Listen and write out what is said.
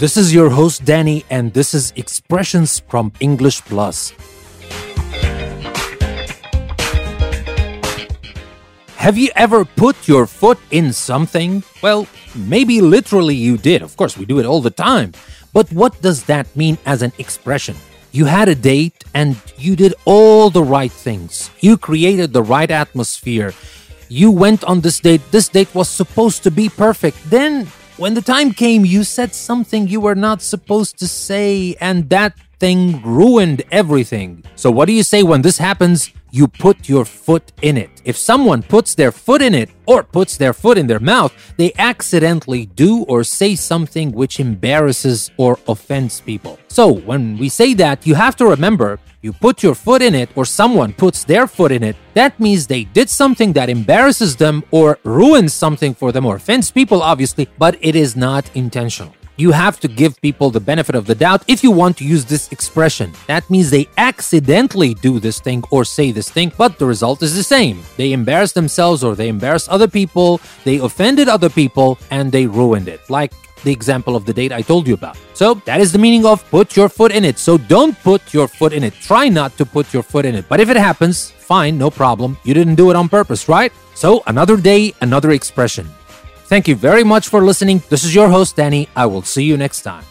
This is your host, Danny, and this is Expressions from English Plus. Have you ever put your foot in something? Well, maybe literally you did. Of course, we do it all the time. But what does that mean as an expression? You had a date and you did all the right things. You created the right atmosphere. You went on this date. This date was supposed to be perfect. Then, when the time came, you said something you were not supposed to say, and that thing ruined everything. So, what do you say when this happens? You put your foot in it. If someone puts their foot in it or puts their foot in their mouth, they accidentally do or say something which embarrasses or offends people. So, when we say that, you have to remember you put your foot in it or someone puts their foot in it, that means they did something that embarrasses them or ruins something for them or offends people, obviously, but it is not intentional. You have to give people the benefit of the doubt if you want to use this expression. That means they accidentally do this thing or say this thing, but the result is the same. They embarrass themselves or they embarrass other people, they offended other people, and they ruined it. Like the example of the date I told you about. So that is the meaning of put your foot in it. So don't put your foot in it. Try not to put your foot in it. But if it happens, fine, no problem. You didn't do it on purpose, right? So another day, another expression. Thank you very much for listening. This is your host, Danny. I will see you next time.